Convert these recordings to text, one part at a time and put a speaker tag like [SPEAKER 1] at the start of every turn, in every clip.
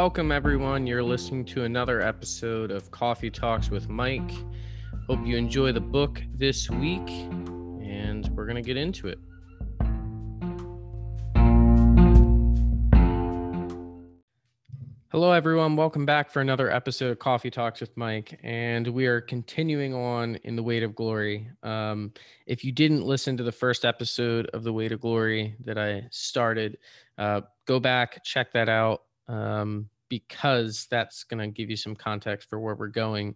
[SPEAKER 1] Welcome, everyone. You're listening to another episode of Coffee Talks with Mike. Hope you enjoy the book this week, and we're going to get into it. Hello, everyone. Welcome back for another episode of Coffee Talks with Mike. And we are continuing on in The Weight of Glory. Um, if you didn't listen to the first episode of The Weight of Glory that I started, uh, go back, check that out, um, because that's going to give you some context for where we're going.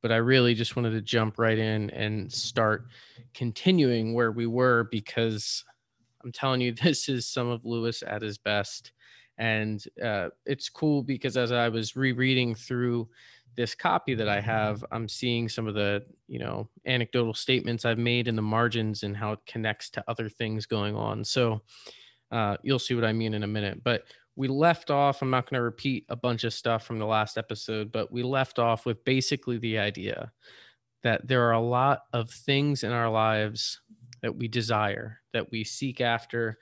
[SPEAKER 1] But I really just wanted to jump right in and start continuing where we were because I'm telling you, this is some of Lewis at his best and uh, it's cool because as i was rereading through this copy that i have i'm seeing some of the you know anecdotal statements i've made in the margins and how it connects to other things going on so uh, you'll see what i mean in a minute but we left off i'm not going to repeat a bunch of stuff from the last episode but we left off with basically the idea that there are a lot of things in our lives that we desire that we seek after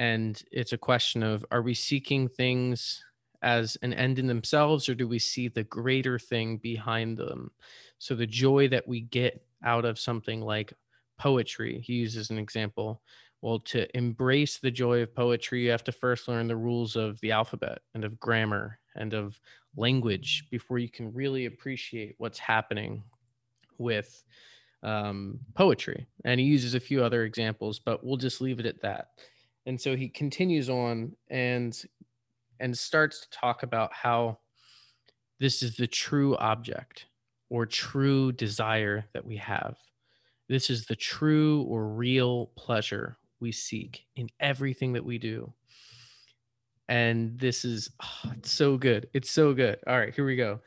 [SPEAKER 1] and it's a question of are we seeking things as an end in themselves or do we see the greater thing behind them? So the joy that we get out of something like poetry he uses an example well to embrace the joy of poetry you have to first learn the rules of the alphabet and of grammar and of language before you can really appreciate what's happening with um, poetry. And he uses a few other examples but we'll just leave it at that. And so he continues on and and starts to talk about how this is the true object or true desire that we have. This is the true or real pleasure we seek in everything that we do. And this is oh, so good. It's so good. All right here we go.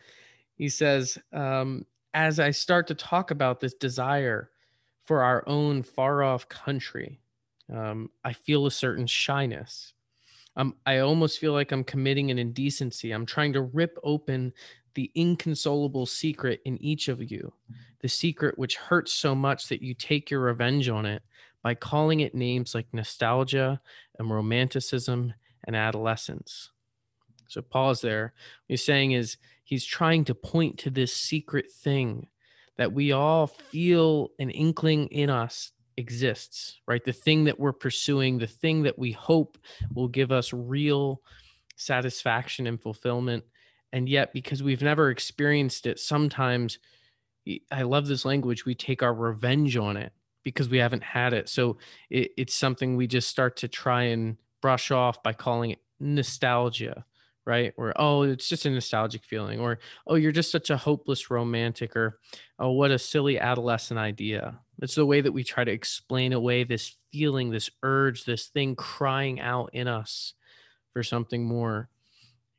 [SPEAKER 1] He says um, as i start to talk about this desire for our own far off country um, I feel a certain shyness. Um, I almost feel like I'm committing an indecency. I'm trying to rip open the inconsolable secret in each of you, the secret which hurts so much that you take your revenge on it by calling it names like nostalgia and romanticism and adolescence. So, pause there. What he's saying is he's trying to point to this secret thing that we all feel an inkling in us exists, right? The thing that we're pursuing, the thing that we hope will give us real satisfaction and fulfillment. And yet, because we've never experienced it, sometimes I love this language, we take our revenge on it because we haven't had it. So it, it's something we just start to try and brush off by calling it nostalgia right? Or, oh, it's just a nostalgic feeling. Or, oh, you're just such a hopeless romantic. Or, oh, what a silly adolescent idea. It's the way that we try to explain away this feeling, this urge, this thing crying out in us for something more.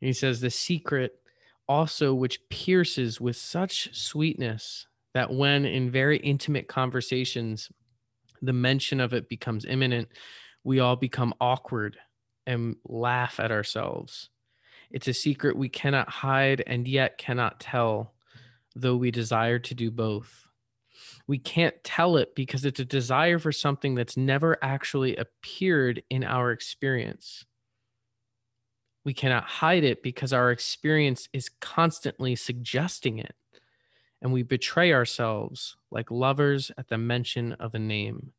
[SPEAKER 1] he says, the secret also, which pierces with such sweetness that when in very intimate conversations, the mention of it becomes imminent, we all become awkward and laugh at ourselves it's a secret we cannot hide and yet cannot tell, though we desire to do both. We can't tell it because it's a desire for something that's never actually appeared in our experience. We cannot hide it because our experience is constantly suggesting it. And we betray ourselves like lovers at the mention of a name.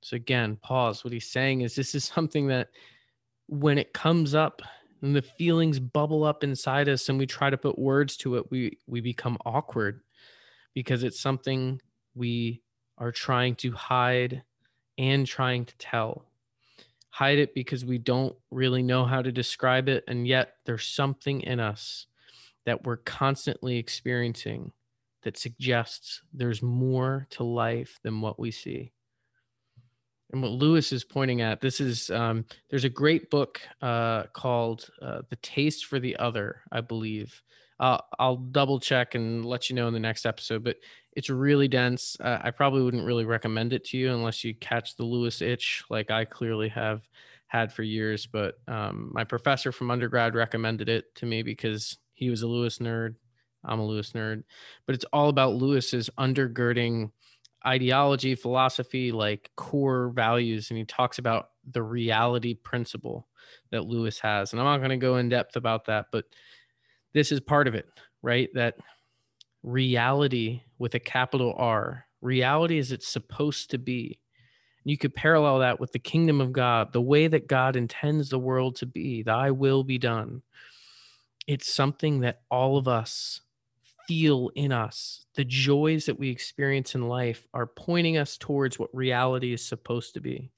[SPEAKER 1] So, again, pause. What he's saying is this is something that when it comes up and the feelings bubble up inside us and we try to put words to it we we become awkward because it's something we are trying to hide and trying to tell hide it because we don't really know how to describe it and yet there's something in us that we're constantly experiencing that suggests there's more to life than what we see and what Lewis is pointing at, this is um, there's a great book uh, called uh, "The Taste for the Other," I believe. Uh, I'll double check and let you know in the next episode, but it's really dense. Uh, I probably wouldn't really recommend it to you unless you catch the Lewis itch, like I clearly have had for years. But um, my professor from undergrad recommended it to me because he was a Lewis nerd. I'm a Lewis nerd, but it's all about Lewis's undergirding ideology, philosophy, like core values. And he talks about the reality principle that Lewis has. And I'm not going to go in depth about that, but this is part of it, right? That reality with a capital R, reality as it's supposed to be. You could parallel that with the kingdom of God, the way that God intends the world to be, thy will be done. It's something that all of us feel in us. The joys that we experience in life are pointing us towards what reality is supposed to be.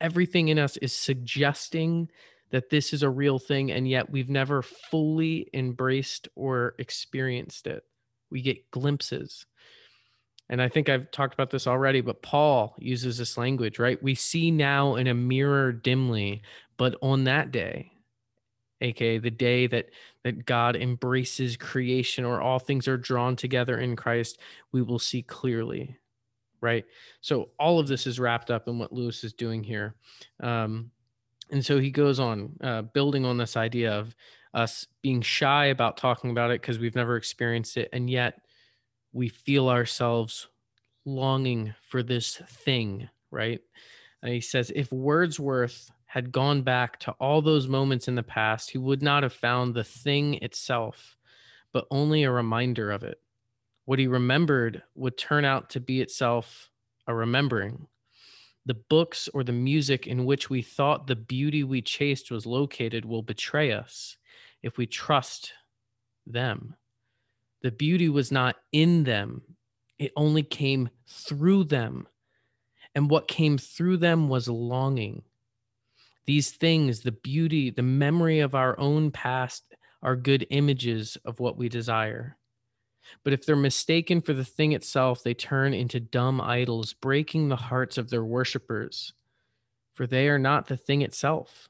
[SPEAKER 1] Everything in us is suggesting that this is a real thing, and yet we've never fully embraced or experienced it. We get glimpses. And I think I've talked about this already, but Paul uses this language, right? We see now in a mirror dimly, but on that day, aka the day that that God embraces creation or all things are drawn together in Christ, we will see clearly. Right. So all of this is wrapped up in what Lewis is doing here. Um, and so he goes on uh, building on this idea of us being shy about talking about it because we've never experienced it. And yet we feel ourselves longing for this thing. Right. And he says, if Wordsworth had gone back to all those moments in the past, he would not have found the thing itself, but only a reminder of it. What he remembered would turn out to be itself a remembering. The books or the music in which we thought the beauty we chased was located will betray us if we trust them. The beauty was not in them, it only came through them. And what came through them was longing these things, the beauty, the memory of our own past, are good images of what we desire. But if they're mistaken for the thing itself, they turn into dumb idols, breaking the hearts of their worshippers. For they are not the thing itself.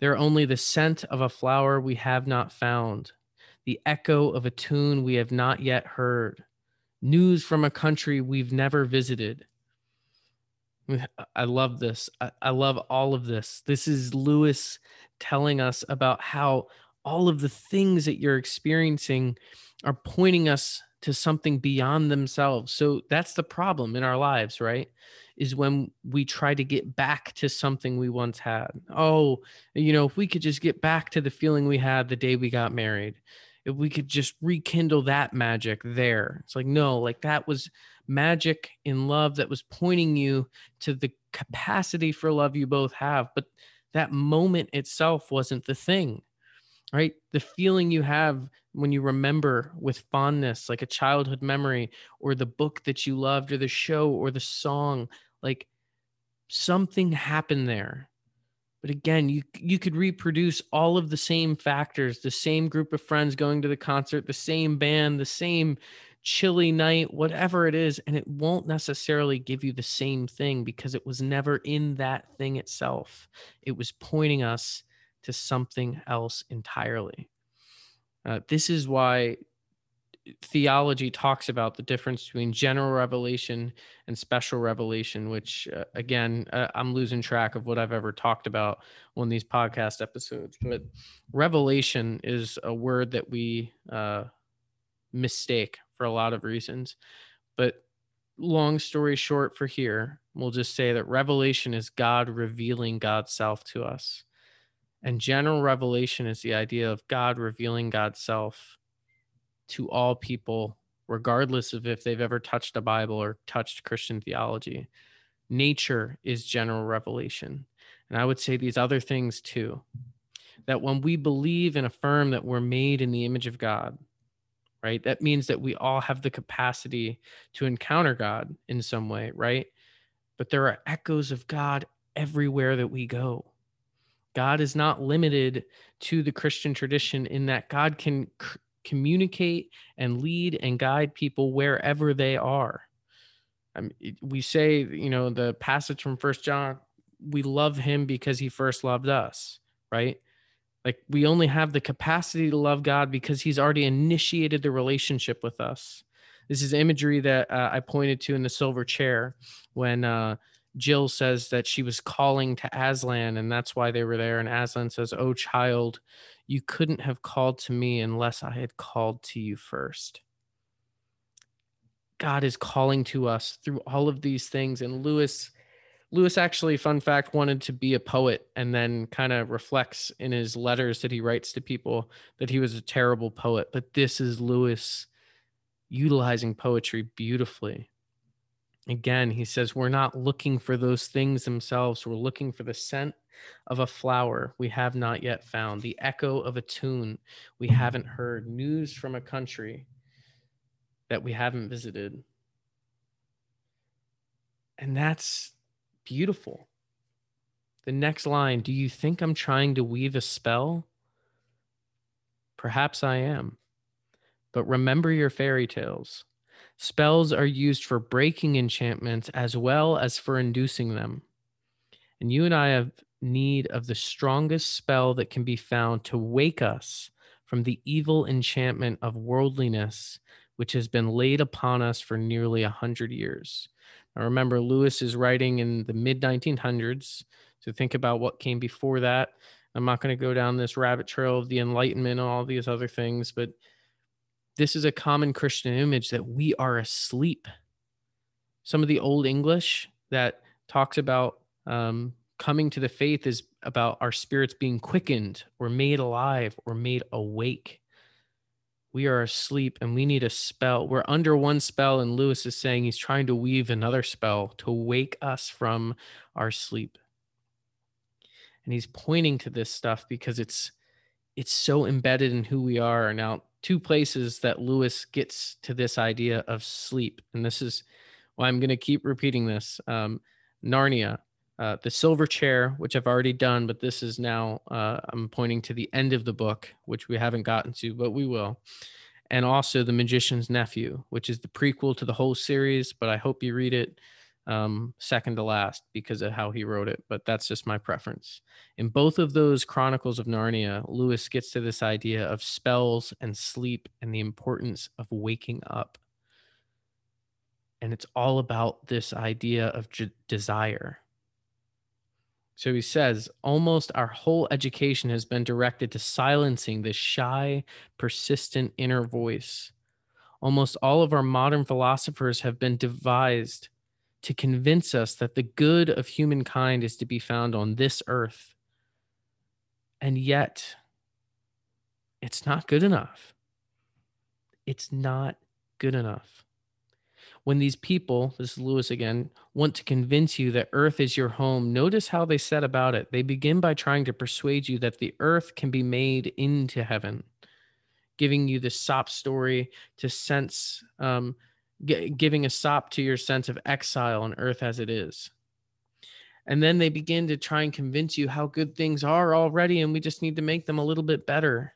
[SPEAKER 1] They're only the scent of a flower we have not found, the echo of a tune we have not yet heard, news from a country we've never visited I love this. I, I love all of this. This is Lewis telling us about how all of the things that you're experiencing are pointing us to something beyond themselves. So that's the problem in our lives, right? Is when we try to get back to something we once had. Oh, you know, if we could just get back to the feeling we had the day we got married, if we could just rekindle that magic there. It's like, no, like that was magic in love that was pointing you to the capacity for love you both have. But that moment itself wasn't the thing, right? The feeling you have when you remember with fondness, like a childhood memory, or the book that you loved, or the show, or the song, like something happened there. But again, you you could reproduce all of the same factors, the same group of friends going to the concert, the same band, the same chilly night, whatever it is, and it won't necessarily give you the same thing because it was never in that thing itself. It was pointing us to something else entirely. Uh, this is why theology talks about the difference between general revelation and special revelation, which, uh, again, uh, I'm losing track of what I've ever talked about on these podcast episodes. But revelation is a word that we uh, mistake for a lot of reasons. But long story short, for here, we'll just say that revelation is God revealing God's self to us. And general revelation is the idea of God revealing God's self to all people, regardless of if they've ever touched a Bible or touched Christian theology. Nature is general revelation. And I would say these other things too that when we believe and affirm that we're made in the image of God, right? That means that we all have the capacity to encounter God in some way, right? But there are echoes of God everywhere that we go. God is not limited to the Christian tradition in that God can communicate and lead and guide people wherever they are. I mean, we say, you know, the passage from First John, we love him because he first loved us, right? Like we only have the capacity to love God because he's already initiated the relationship with us. This is imagery that uh, I pointed to in the silver chair when uh, Jill says that she was calling to Aslan and that's why they were there. And Aslan says, Oh, child, you couldn't have called to me unless I had called to you first. God is calling to us through all of these things. And Lewis Lewis actually, fun fact, wanted to be a poet and then kind of reflects in his letters that he writes to people that he was a terrible poet. But this is Lewis utilizing poetry beautifully. Again, he says, We're not looking for those things themselves. We're looking for the scent of a flower we have not yet found, the echo of a tune we haven't heard, news from a country that we haven't visited. And that's beautiful. The next line Do you think I'm trying to weave a spell? Perhaps I am. But remember your fairy tales. Spells are used for breaking enchantments as well as for inducing them. And you and I have need of the strongest spell that can be found to wake us from the evil enchantment of worldliness which has been laid upon us for nearly a hundred years. Now remember, Lewis is writing in the mid 1900s. So think about what came before that. I'm not going to go down this rabbit trail of the Enlightenment and all these other things, but this is a common Christian image that we are asleep. Some of the old English that talks about um, coming to the faith is about our spirits being quickened or made alive or made awake. We are asleep and we need a spell. We're under one spell, and Lewis is saying he's trying to weave another spell to wake us from our sleep. And he's pointing to this stuff because it's it's so embedded in who we are. Now, two places that Lewis gets to this idea of sleep, and this is why I'm going to keep repeating this. Um, Narnia, uh, the silver chair, which I've already done, but this is now uh, I'm pointing to the end of the book, which we haven't gotten to, but we will. And also the magician's nephew, which is the prequel to the whole series, but I hope you read it um, second to last because of how he wrote it. But that's just my preference. In both of those Chronicles of Narnia, Lewis gets to this idea of spells and sleep and the importance of waking up. And it's all about this idea of j- desire so he says, almost our whole education has been directed to silencing this shy, persistent inner voice. Almost all of our modern philosophers have been devised to convince us that the good of humankind is to be found on this earth. And yet, it's not good enough. It's not good enough when these people, this is Lewis again, want to convince you that earth is your home, notice how they set about it. They begin by trying to persuade you that the earth can be made into heaven, giving you the sop story to sense, um, g- giving a sop to your sense of exile on earth as it is. And then they begin to try and convince you how good things are already, and we just need to make them a little bit better.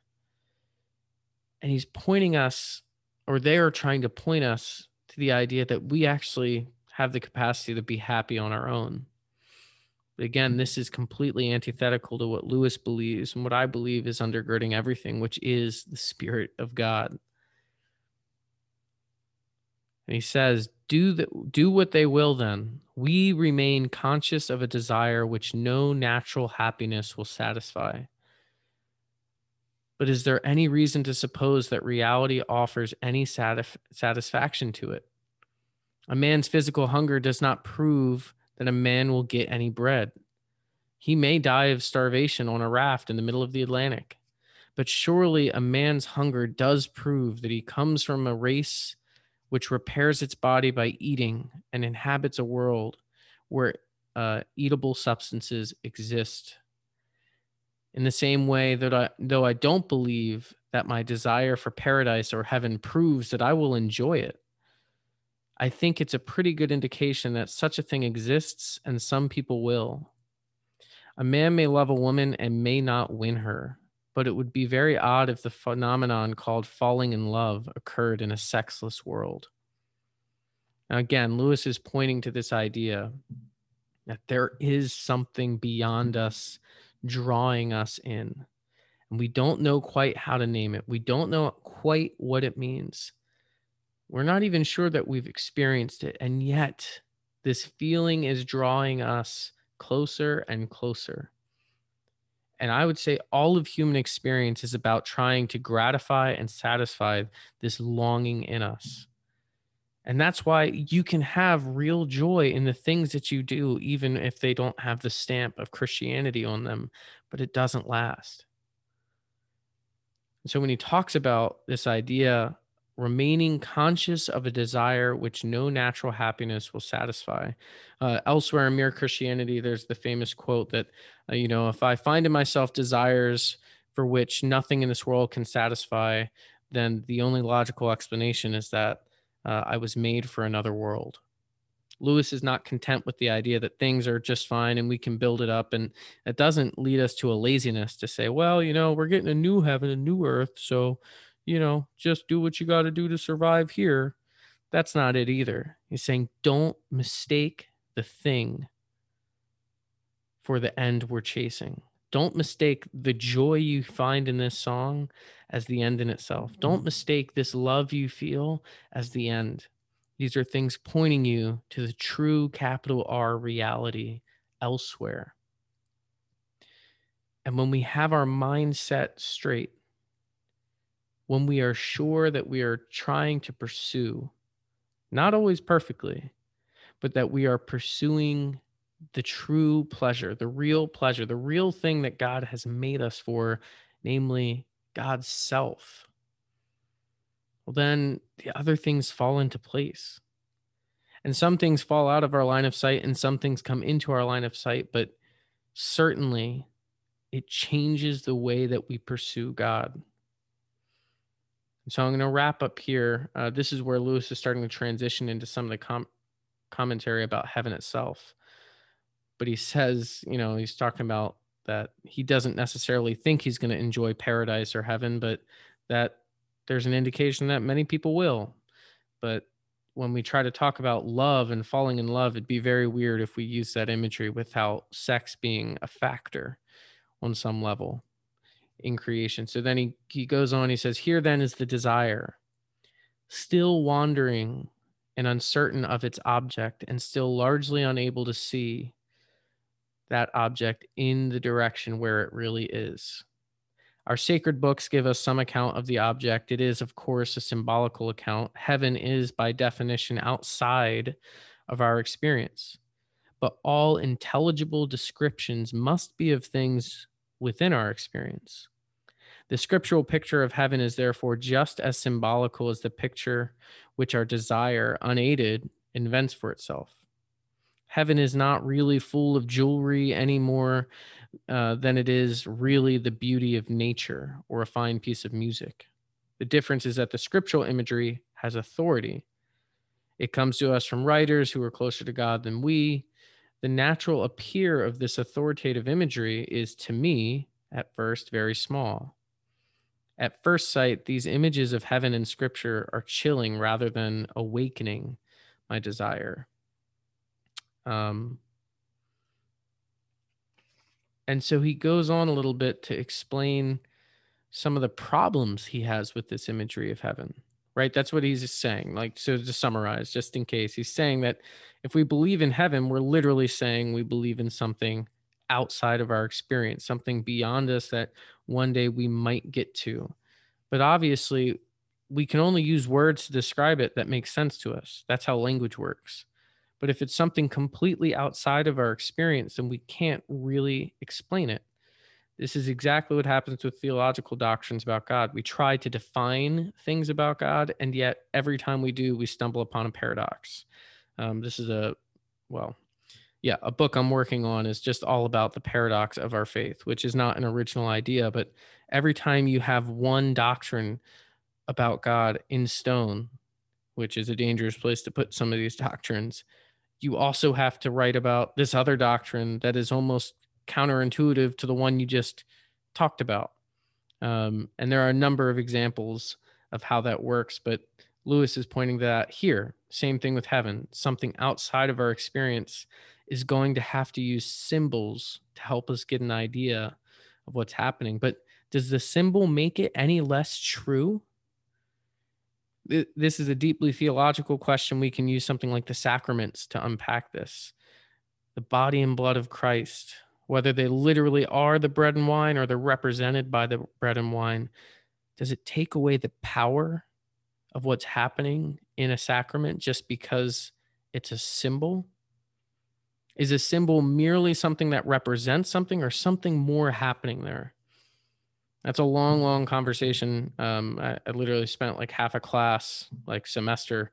[SPEAKER 1] And he's pointing us, or they are trying to point us the idea that we actually have the capacity to be happy on our own. But again, this is completely antithetical to what Lewis believes and what I believe is undergirding everything, which is the Spirit of God. And he says, do, the, do what they will then. We remain conscious of a desire which no natural happiness will satisfy. But is there any reason to suppose that reality offers any satisf- satisfaction to it? A man's physical hunger does not prove that a man will get any bread. He may die of starvation on a raft in the middle of the Atlantic. But surely a man's hunger does prove that he comes from a race which repairs its body by eating and inhabits a world where uh, eatable substances exist in the same way that I, though I don't believe that my desire for paradise or heaven proves that I will enjoy it, I think it's a pretty good indication that such a thing exists and some people will. A man may love a woman and may not win her, but it would be very odd if the phenomenon called falling in love occurred in a sexless world. Now, again, Lewis is pointing to this idea that there is something beyond us drawing us in. And we don't know quite how to name it. We don't know quite what it means. We're not even sure that we've experienced it. And yet, this feeling is drawing us closer and closer. And I would say all of human experience is about trying to gratify and satisfy this longing in us. And that's why you can have real joy in the things that you do, even if they don't have the stamp of Christianity on them, but it doesn't last. so when he talks about this idea, remaining conscious of a desire which no natural happiness will satisfy. Uh, elsewhere in Mere Christianity, there's the famous quote that, uh, you know, if I find in myself desires for which nothing in this world can satisfy, then the only logical explanation is that uh, I was made for another world. Lewis is not content with the idea that things are just fine and we can build it up. And it doesn't lead us to a laziness to say, well, you know, we're getting a new heaven, a new earth. So, you know, just do what you got to do to survive here. That's not it either. He's saying, don't mistake the thing for the end we're chasing. Don't mistake the joy you find in this song as the end in itself. Don't mistake this love you feel as the end. These are things pointing you to the true capital R reality elsewhere. And when we have our mindset straight, when we are sure that we are trying to pursue, not always perfectly, but that we are pursuing the true pleasure, the real pleasure, the real thing that God has made us for, namely God's self, well, then the other things fall into place. And some things fall out of our line of sight and some things come into our line of sight, but certainly it changes the way that we pursue God. So I'm going to wrap up here. Uh, this is where Lewis is starting to transition into some of the com- commentary about heaven itself but he says, you know, he's talking about that he doesn't necessarily think he's going to enjoy paradise or heaven, but that there's an indication that many people will. But when we try to talk about love and falling in love, it'd be very weird if we use that imagery without sex being a factor on some level in creation. So then he, he goes on, he says, Here then is the desire, still wandering and uncertain of its object, and still largely unable to see that object in the direction where it really is. Our sacred books give us some account of the object. It is, of course, a symbolical account. Heaven is, by definition, outside of our experience. But all intelligible descriptions must be of things within our experience. The scriptural picture of heaven is therefore just as symbolical as the picture which our desire, unaided, invents for itself heaven is not really full of jewelry anymore uh, than it is really the beauty of nature or a fine piece of music. The difference is that the scriptural imagery has authority. It comes to us from writers who are closer to God than we. The natural appear of this authoritative imagery is, to me, at first, very small. At first sight, these images of heaven in scripture are chilling rather than awakening my desire. Um, and so he goes on a little bit to explain some of the problems he has with this imagery of heaven, right? That's what he's saying. Like, so to summarize, just in case, he's saying that if we believe in heaven, we're literally saying we believe in something outside of our experience, something beyond us that one day we might get to. But obviously, we can only use words to describe it that make sense to us. That's how language works. But if it's something completely outside of our experience, then we can't really explain it. This is exactly what happens with theological doctrines about God. We try to define things about God, and yet every time we do, we stumble upon a paradox. Um, this is a, well, yeah, a book I'm working on is just all about the paradox of our faith, which is not an original idea, but every time you have one doctrine about God in stone, which is a dangerous place to put some of these doctrines, you also have to write about this other doctrine that is almost counterintuitive to the one you just talked about. Um, and there are a number of examples of how that works, but Lewis is pointing that here. Same thing with heaven. Something outside of our experience is going to have to use symbols to help us get an idea of what's happening. But does the symbol make it any less true? this is a deeply theological question. We can use something like the sacraments to unpack this. The body and blood of Christ, whether they literally are the bread and wine or they're represented by the bread and wine, does it take away the power of what's happening in a sacrament just because it's a symbol? Is a symbol merely something that represents something or something more happening there? That's a long, long conversation. Um, I, I, literally spent like half a class, like semester,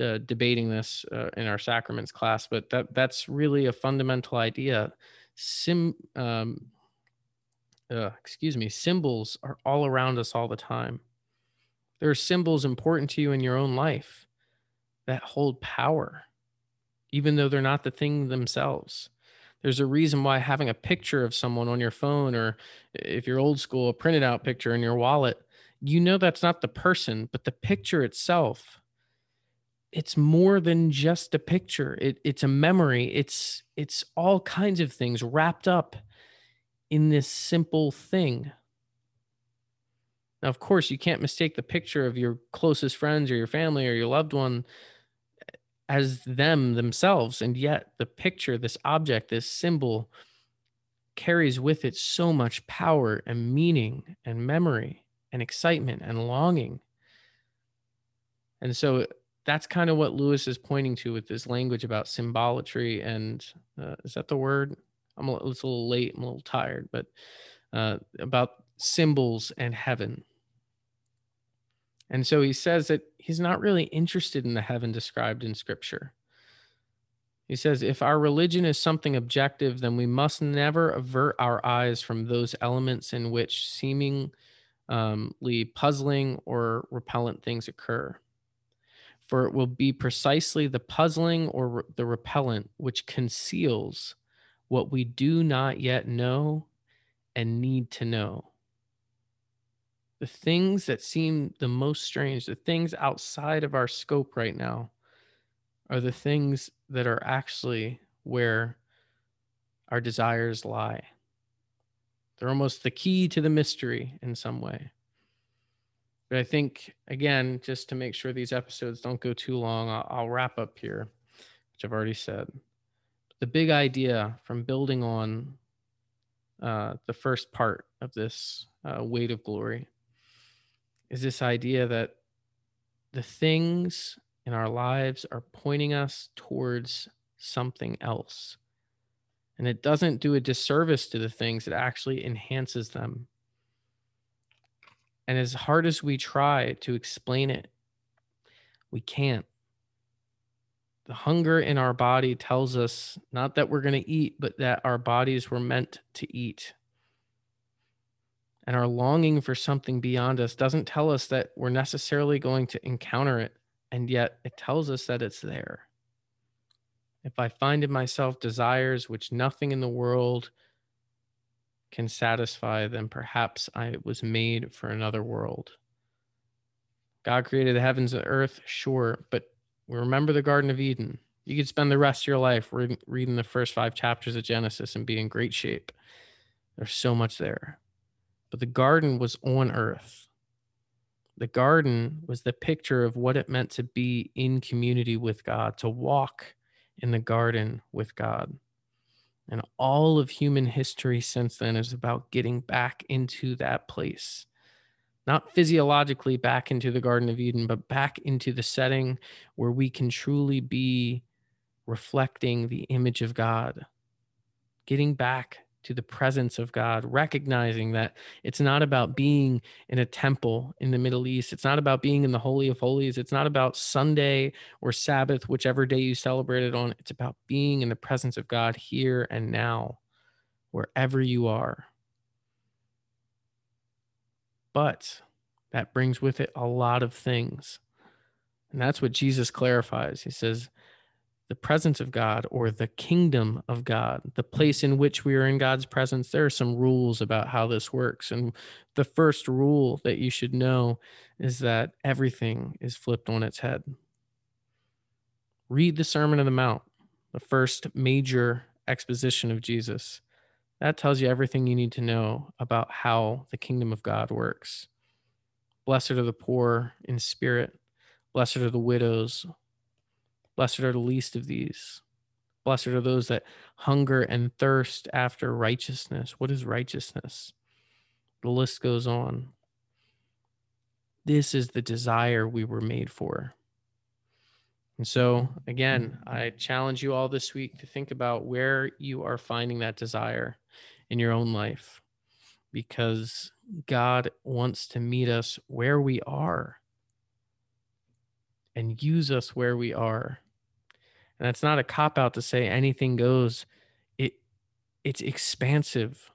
[SPEAKER 1] uh, debating this uh, in our sacraments class. But that that's really a fundamental idea. Sim, um, uh, excuse me, symbols are all around us all the time. There are symbols important to you in your own life that hold power, even though they're not the thing themselves. There's a reason why having a picture of someone on your phone, or if you're old school, a printed out picture in your wallet, you know that's not the person, but the picture itself. It's more than just a picture. It, it's a memory. It's it's all kinds of things wrapped up in this simple thing. Now, of course, you can't mistake the picture of your closest friends or your family or your loved one as them themselves. And yet, the picture, this object, this symbol carries with it so much power and meaning and memory and excitement and longing. And so that's kind of what Lewis is pointing to with this language about symbolatry. And uh, is that the word? I'm a, it's a little late, I'm a little tired, but uh, about symbols and heaven. And so he says that he's not really interested in the heaven described in scripture. He says, if our religion is something objective, then we must never avert our eyes from those elements in which seemingly puzzling or repellent things occur. For it will be precisely the puzzling or the repellent which conceals what we do not yet know and need to know the things that seem the most strange, the things outside of our scope right now, are the things that are actually where our desires lie. They're almost the key to the mystery in some way. But I think, again, just to make sure these episodes don't go too long, I'll, I'll wrap up here, which I've already said. The big idea from building on uh, the first part of this uh, weight of glory is this idea that the things in our lives are pointing us towards something else. And it doesn't do a disservice to the things, it actually enhances them. And as hard as we try to explain it, we can't. The hunger in our body tells us not that we're going to eat, but that our bodies were meant to eat and our longing for something beyond us doesn't tell us that we're necessarily going to encounter it. And yet it tells us that it's there. If I find in myself desires which nothing in the world can satisfy, then perhaps I was made for another world. God created the heavens and earth, sure, but we remember the Garden of Eden. You could spend the rest of your life reading, reading the first five chapters of Genesis and be in great shape. There's so much there. But the garden was on earth. The garden was the picture of what it meant to be in community with God, to walk in the garden with God. And all of human history since then is about getting back into that place. Not physiologically back into the Garden of Eden, but back into the setting where we can truly be reflecting the image of God. Getting back to the presence of God, recognizing that it's not about being in a temple in the Middle East. It's not about being in the Holy of Holies. It's not about Sunday or Sabbath, whichever day you celebrate it on. It's about being in the presence of God here and now, wherever you are. But that brings with it a lot of things. And that's what Jesus clarifies. He says, the presence of God or the kingdom of God, the hmm. place in which we are in God's presence, there are some rules about how this works. And the first rule that you should know is that everything is flipped on its head. Read the Sermon on the Mount, the first major exposition of Jesus. That tells you everything you need to know about how the kingdom of God works. Blessed are the poor in spirit, blessed are the widows, Blessed are the least of these. Blessed are those that hunger and thirst after righteousness. What is righteousness? The list goes on. This is the desire we were made for. And so, again, I challenge you all this week to think about where you are finding that desire in your own life because God wants to meet us where we are and use us where we are. And that's not a cop out to say anything goes. It it's expansive.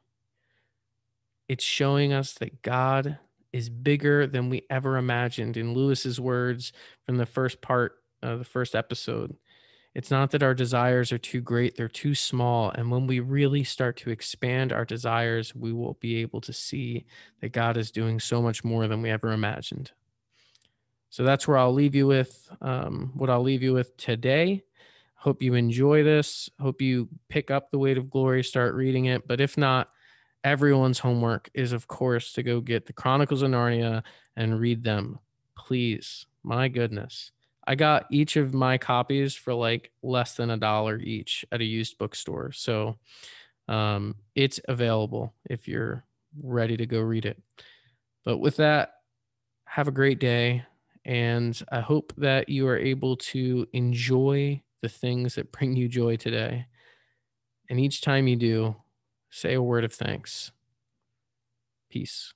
[SPEAKER 1] It's showing us that God is bigger than we ever imagined. In Lewis's words from the first part of the first episode, it's not that our desires are too great, they're too small. And when we really start to expand our desires, we will be able to see that God is doing so much more than we ever imagined. So that's where I'll leave you with um, what I'll leave you with today. Hope you enjoy this. Hope you pick up The Weight of Glory, start reading it. But if not, everyone's homework is, of course, to go get the Chronicles of Narnia and read them. Please, my goodness. I got each of my copies for like less than a dollar each at a used bookstore. So um, it's available if you're ready to go read it. But with that, have a great day. And I hope that you are able to enjoy the things that bring you joy today. And each time you do, say a word of thanks. Peace.